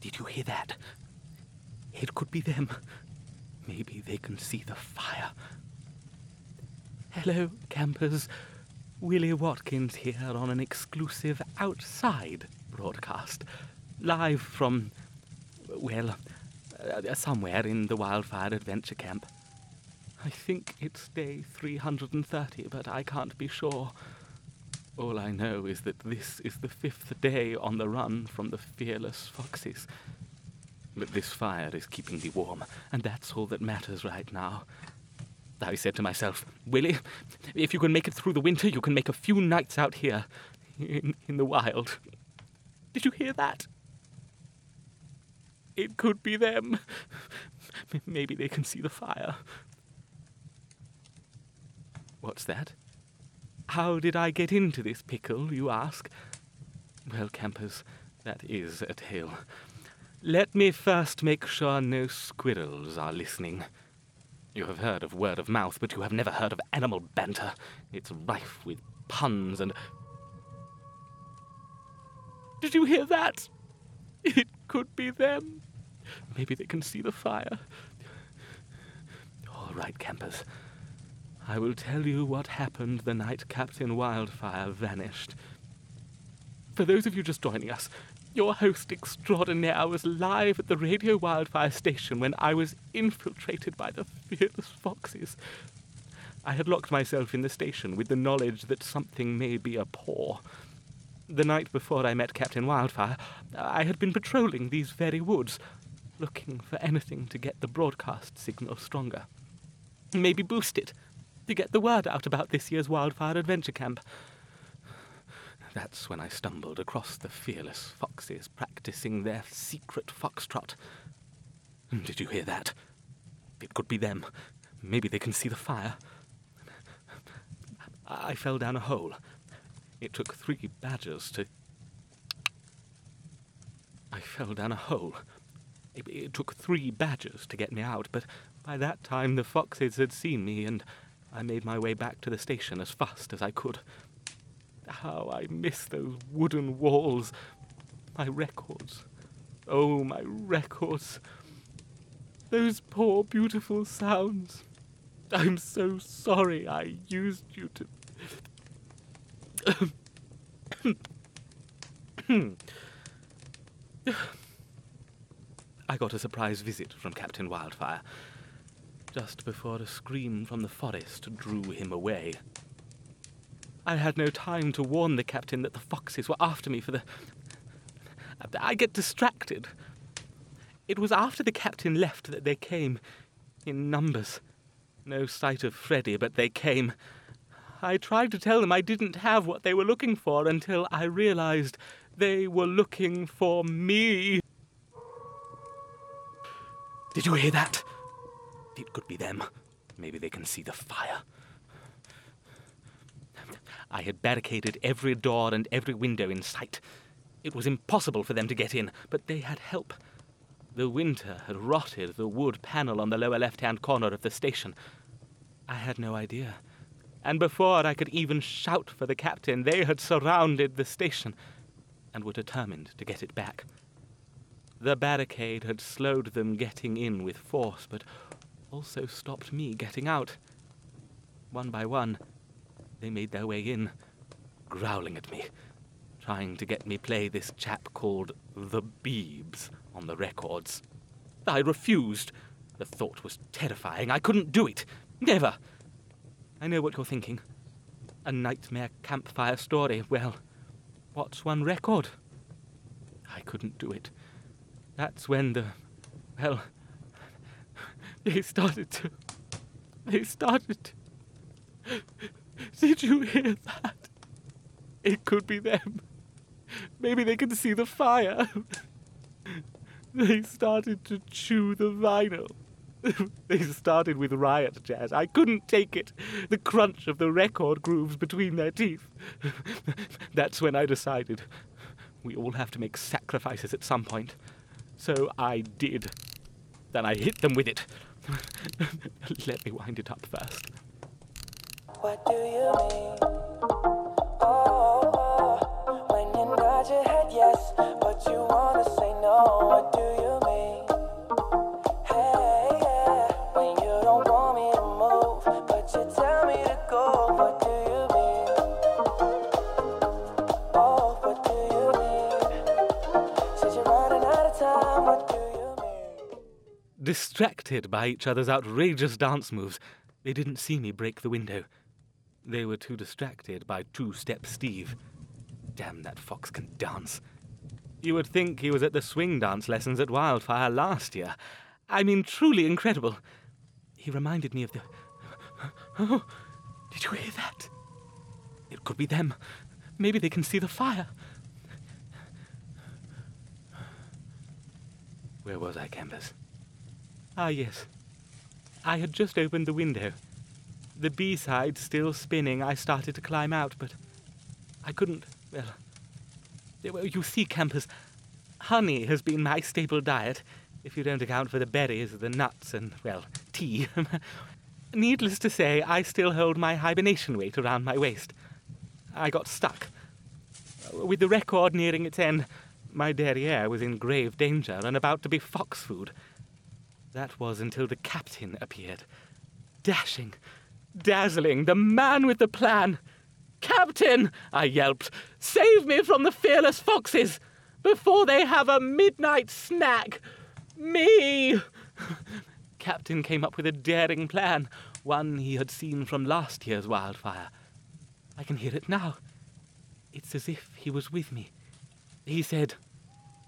Did you hear that? It could be them. Maybe they can see the fire. Hello, campers. Willie Watkins here on an exclusive outside broadcast. Live from, well, uh, somewhere in the Wildfire Adventure Camp. I think it's day 330, but I can't be sure. All I know is that this is the fifth day on the run from the fearless foxes. But this fire is keeping me warm, and that's all that matters right now. I said to myself, Willie, if you can make it through the winter, you can make a few nights out here in, in the wild. Did you hear that? It could be them. Maybe they can see the fire. What's that? How did I get into this pickle, you ask? Well, campers, that is a tale. Let me first make sure no squirrels are listening. You have heard of word of mouth, but you have never heard of animal banter. It's rife with puns and. Did you hear that? It could be them. Maybe they can see the fire. All right, campers. I will tell you what happened the night Captain Wildfire vanished. For those of you just joining us, your host extraordinaire was live at the Radio Wildfire station when I was infiltrated by the fearless foxes. I had locked myself in the station with the knowledge that something may be a paw. The night before I met Captain Wildfire, I had been patrolling these very woods, looking for anything to get the broadcast signal stronger. Maybe boost it, to get the word out about this year's Wildfire Adventure Camp. That's when I stumbled across the fearless foxes practicing their secret foxtrot. Hmm, did you hear that? It could be them. Maybe they can see the fire. I fell down a hole. It took three badgers to. I fell down a hole. It, it, took three badgers to get me out, but by that time the foxes had seen me, and I made my way back to the station as fast as I could. How I miss those wooden walls. My records. Oh, my records. Those poor, beautiful sounds. I'm so sorry I used you to. I got a surprise visit from Captain Wildfire just before a scream from the forest drew him away. I had no time to warn the captain that the foxes were after me for the. I get distracted. It was after the captain left that they came, in numbers. No sight of Freddy, but they came. I tried to tell them I didn't have what they were looking for until I realized they were looking for me. Did you hear that? It could be them. Maybe they can see the fire. I had barricaded every door and every window in sight. It was impossible for them to get in, but they had help. The winter had rotted the wood panel on the lower left hand corner of the station. I had no idea. And before I could even shout for the captain, they had surrounded the station and were determined to get it back. The barricade had slowed them getting in with force, but also stopped me getting out. One by one, they made their way in, growling at me, trying to get me play this chap called The Beebs on the records. I refused. The thought was terrifying. I couldn't do it. Never. I know what you're thinking. A nightmare campfire story. Well, what's one record? I couldn't do it. That's when the. Well, they started to. They started to. Did you hear that? It could be them. Maybe they can see the fire. They started to chew the vinyl. they started with riot jazz. I couldn't take it. The crunch of the record grooves between their teeth. That's when I decided we all have to make sacrifices at some point. So I did. Then I hit them with it. Let me wind it up first. What do you mean? Oh, oh, oh. when you nod your head yes, but you wanna say no. Distracted by each other's outrageous dance moves. They didn't see me break the window. They were too distracted by Two Step Steve. Damn, that fox can dance. You would think he was at the swing dance lessons at Wildfire last year. I mean, truly incredible. He reminded me of the. Oh, did you hear that? It could be them. Maybe they can see the fire. Where was I, Campers? Ah, yes. I had just opened the window. The B side still spinning, I started to climb out, but I couldn't. Well, you see, Campers, honey has been my staple diet, if you don't account for the berries, the nuts, and, well, tea. Needless to say, I still hold my hibernation weight around my waist. I got stuck. With the record nearing its end, my derriere was in grave danger and about to be fox food. That was until the captain appeared. Dashing, dazzling, the man with the plan. Captain, I yelped, save me from the fearless foxes before they have a midnight snack. Me! Captain came up with a daring plan, one he had seen from last year's wildfire. I can hear it now. It's as if he was with me. He said,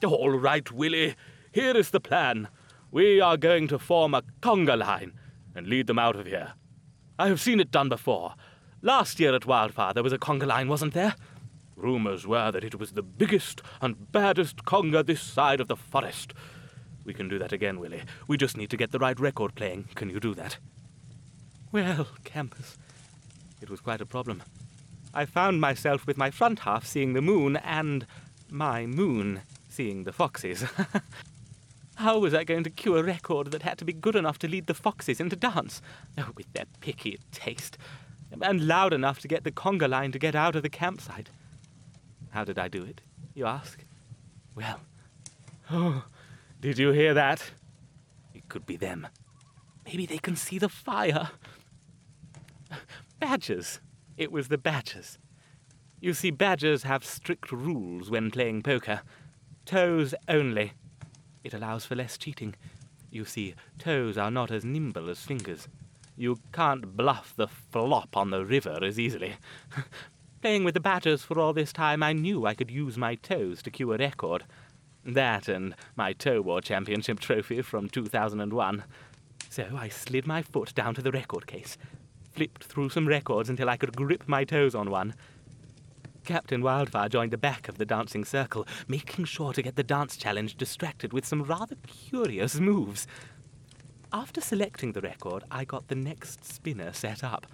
All right, Willie, here is the plan. We are going to form a conga line and lead them out of here. I have seen it done before. Last year at Wildfire there was a conga line, wasn't there? Rumours were that it was the biggest and baddest conga this side of the forest. We can do that again, Willie. We just need to get the right record playing. Can you do that? Well, Campus, it was quite a problem. I found myself with my front half seeing the moon and my moon seeing the foxes. How was I going to cue a record that had to be good enough to lead the foxes into dance? Oh, with their picky taste. And loud enough to get the conga line to get out of the campsite. How did I do it, you ask? Well, oh, did you hear that? It could be them. Maybe they can see the fire. Badgers. It was the badgers. You see, badgers have strict rules when playing poker. Toes only. It allows for less cheating. You see, toes are not as nimble as fingers. You can't bluff the flop on the river as easily. Playing with the batters for all this time, I knew I could use my toes to cue a record. That and my Toe War Championship trophy from 2001. So I slid my foot down to the record case, flipped through some records until I could grip my toes on one. Captain Wildfire joined the back of the dancing circle, making sure to get the dance challenge distracted with some rather curious moves. After selecting the record, I got the next spinner set up.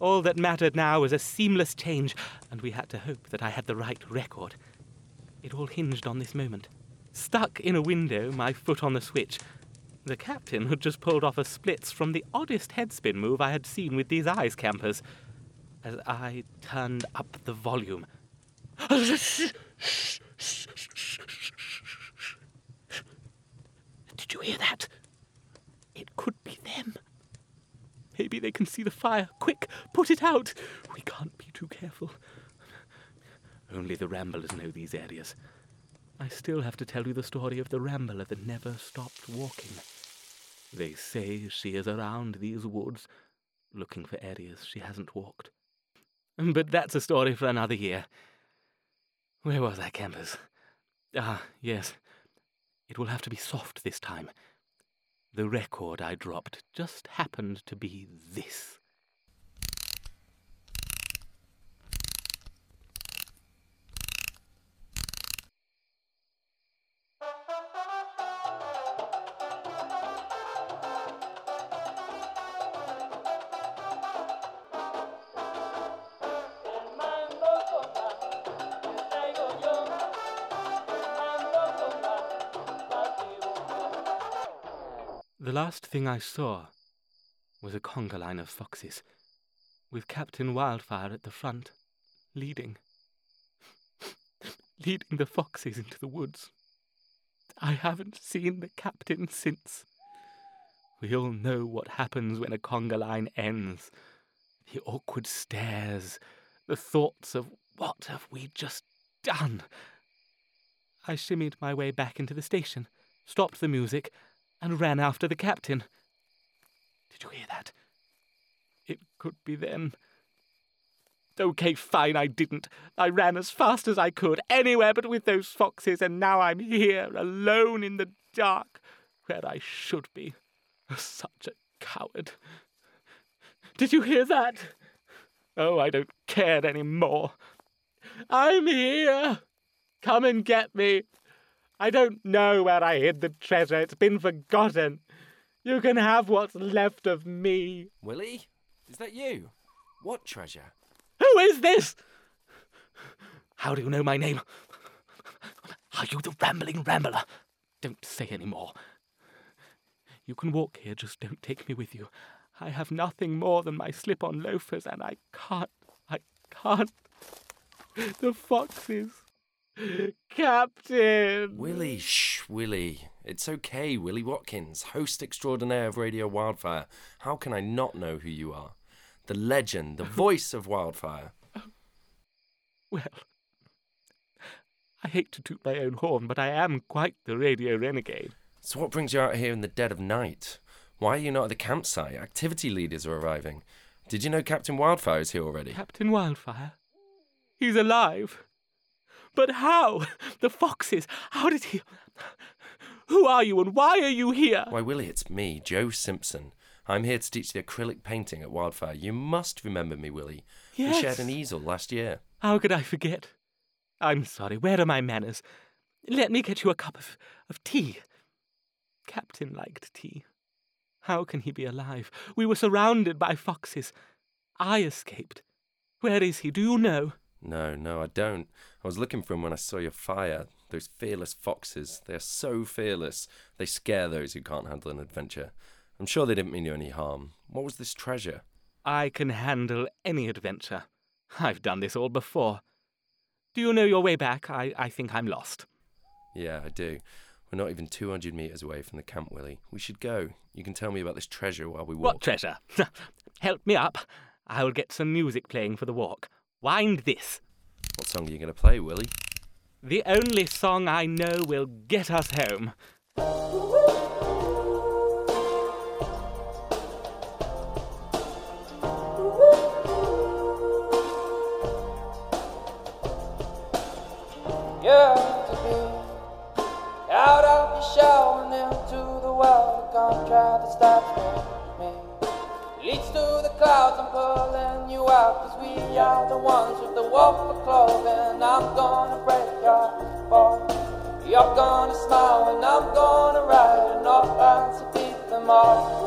All that mattered now was a seamless change, and we had to hope that I had the right record. It all hinged on this moment. Stuck in a window, my foot on the switch. The captain had just pulled off a splits from the oddest headspin move I had seen with these eyes campers. As I turned up the volume. Did you hear that? It could be them. Maybe they can see the fire. Quick, put it out. We can't be too careful. Only the Ramblers know these areas. I still have to tell you the story of the Rambler that never stopped walking. They say she is around these woods, looking for areas she hasn't walked. But that's a story for another year. Where was I, Campers? Ah, yes. It will have to be soft this time. The record I dropped just happened to be this. The last thing I saw was a conga line of foxes, with Captain Wildfire at the front, leading. leading the foxes into the woods. I haven't seen the captain since. We all know what happens when a conga line ends. The awkward stares, the thoughts of what have we just done? I shimmied my way back into the station, stopped the music, and ran after the captain. Did you hear that? It could be them. Okay, fine, I didn't. I ran as fast as I could, anywhere but with those foxes, and now I'm here, alone in the dark, where I should be. Such a coward. Did you hear that? Oh, I don't care any more. I'm here. Come and get me. I don't know where I hid the treasure. It's been forgotten. You can have what's left of me. Willie? Is that you? What treasure? Who is this? How do you know my name? Are you the rambling rambler? Don't say any more. You can walk here, just don't take me with you. I have nothing more than my slip on loafers, and I can't, I can't. The foxes. Captain! Willie, shh, Willie. It's okay, Willie Watkins, host extraordinaire of Radio Wildfire. How can I not know who you are? The legend, the voice of Wildfire. Well, I hate to toot my own horn, but I am quite the radio renegade. So, what brings you out here in the dead of night? Why are you not at the campsite? Activity leaders are arriving. Did you know Captain Wildfire is here already? Captain Wildfire? He's alive. But how? The foxes. How did he. Who are you and why are you here? Why, Willie, it's me, Joe Simpson. I'm here to teach the acrylic painting at Wildfire. You must remember me, Willie. Yes. We shared an easel last year. How could I forget? I'm sorry. Where are my manners? Let me get you a cup of, of tea. Captain liked tea. How can he be alive? We were surrounded by foxes. I escaped. Where is he? Do you know? No, no, I don't. I was looking for him when I saw your fire. Those fearless foxes. They are so fearless. They scare those who can't handle an adventure. I'm sure they didn't mean you any harm. What was this treasure? I can handle any adventure. I've done this all before. Do you know your way back? I, I think I'm lost. Yeah, I do. We're not even 200 metres away from the camp, Willie. We should go. You can tell me about this treasure while we walk. What treasure? Help me up. I'll get some music playing for the walk. Wind this. What song are you going to play, Willie? The only song I know will get us home. Yeah, to be out of your shell and into the world. Can't try to stop me. To the clouds, I'm pulling you out. Cause we are the ones with the wolf clothing. I'm gonna break your fall. You're gonna smile and I'm gonna ride to beat them all.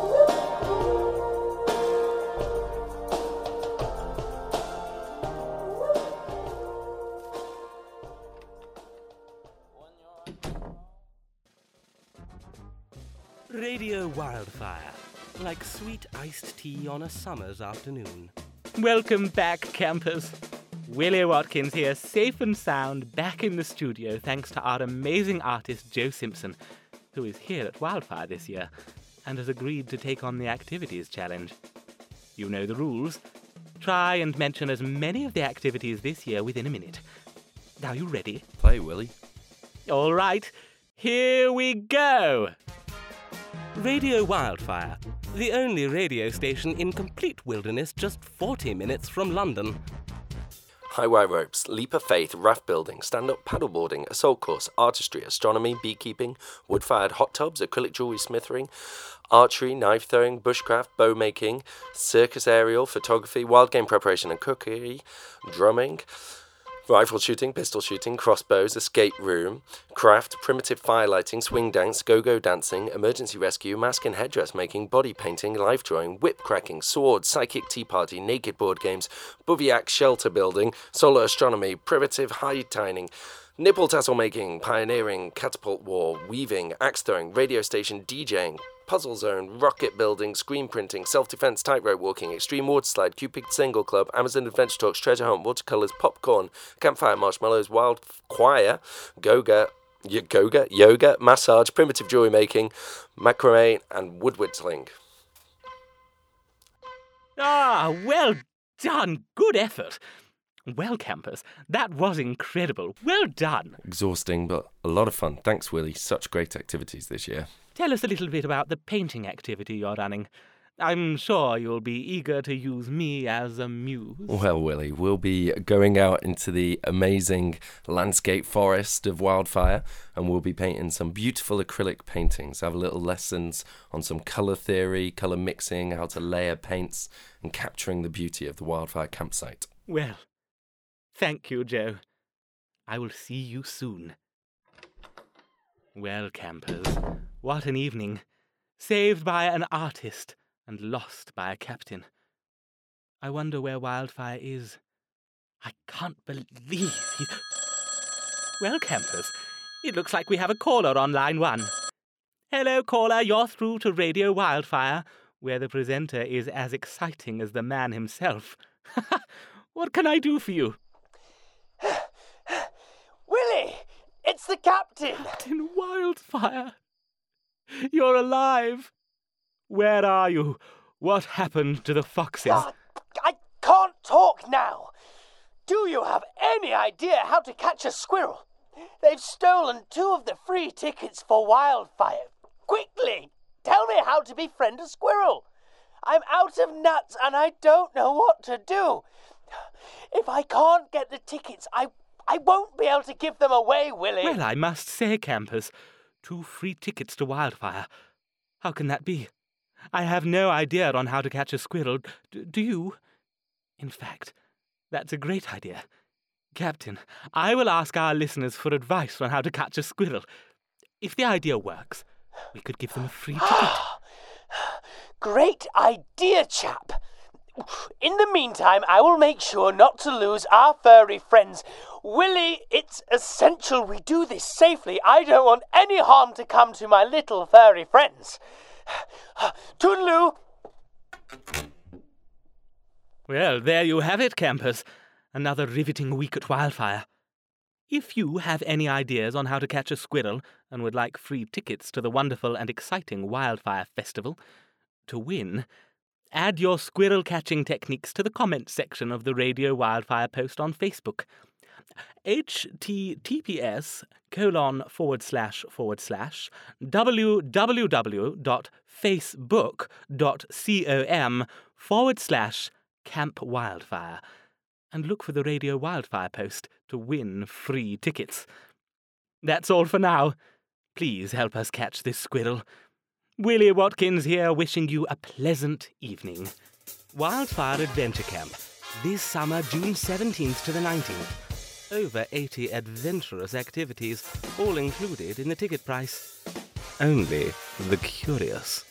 Radio Wildfire, like sweet iced tea on a summer's afternoon. Welcome back, campers. Willie Watkins here, safe and sound, back in the studio thanks to our amazing artist Joe Simpson, who is here at Wildfire this year and has agreed to take on the activities challenge. You know the rules. Try and mention as many of the activities this year within a minute. Are you ready? Play, Willie. All right, here we go. Radio Wildfire, the only radio station in complete wilderness just 40 minutes from London. High wire ropes, leap of faith, raft building, stand up paddleboarding, assault course, artistry, astronomy, beekeeping, wood fired hot tubs, acrylic jewelry smithering, archery, knife throwing, bushcraft, bow making, circus aerial, photography, wild game preparation and cookery, drumming, rifle shooting, pistol shooting, crossbows, escape room, craft, primitive firelighting, swing dance, go-go dancing, emergency rescue, mask and headdress making, body painting, life drawing, whip cracking, sword, psychic tea party, naked board games, bivouac shelter building, solar astronomy, primitive hide tining, nipple tassel making, pioneering, catapult war, weaving, axe throwing, radio station DJing, puzzle zone, rocket building, screen printing, self defense, tightrope walking, extreme water slide, Cupid single club, Amazon adventure talks, treasure hunt, watercolors, popcorn, campfire marshmallows, wild choir, goga, yoga, yoga, massage, primitive jewelry making, macrame, and wood whittling. Ah, well done. Good effort. Well, campers, that was incredible. Well done. Exhausting, but a lot of fun. Thanks, Willie. Such great activities this year. Tell us a little bit about the painting activity you're running. I'm sure you'll be eager to use me as a muse. Well, Willie, we'll be going out into the amazing landscape forest of wildfire and we'll be painting some beautiful acrylic paintings. Have little lessons on some colour theory, colour mixing, how to layer paints, and capturing the beauty of the wildfire campsite. Well, thank you, Joe. I will see you soon. Well, campers, what an evening. Saved by an artist and lost by a captain. I wonder where Wildfire is. I can't believe he. Well, campers, it looks like we have a caller on line one. Hello, caller, you're through to Radio Wildfire, where the presenter is as exciting as the man himself. what can I do for you? Willie, the captain. Captain Wildfire! You're alive! Where are you? What happened to the foxes? Ah, I can't talk now. Do you have any idea how to catch a squirrel? They've stolen two of the free tickets for wildfire. Quickly, tell me how to befriend a squirrel. I'm out of nuts and I don't know what to do. If I can't get the tickets, I I won't be able to give them away, Willie. Well, I must say, campers, two free tickets to Wildfire. How can that be? I have no idea on how to catch a squirrel. D- do you? In fact, that's a great idea. Captain, I will ask our listeners for advice on how to catch a squirrel. If the idea works, we could give them a free ticket. Great idea, chap. In the meantime, I will make sure not to lose our furry friends. Willie, it's essential we do this safely. I don't want any harm to come to my little furry friends. Toodaloo! Well, there you have it, campers. Another riveting week at Wildfire. If you have any ideas on how to catch a squirrel and would like free tickets to the wonderful and exciting Wildfire Festival, to win, add your squirrel catching techniques to the comments section of the Radio Wildfire post on Facebook. https colon forward slash forward slash www.facebook.com forward slash camp wildfire and look for the Radio Wildfire post to win free tickets. That's all for now. Please help us catch this squirrel. Willie Watkins here, wishing you a pleasant evening. Wildfire Adventure Camp, this summer, June 17th to the 19th. Over 80 adventurous activities, all included in the ticket price. Only the curious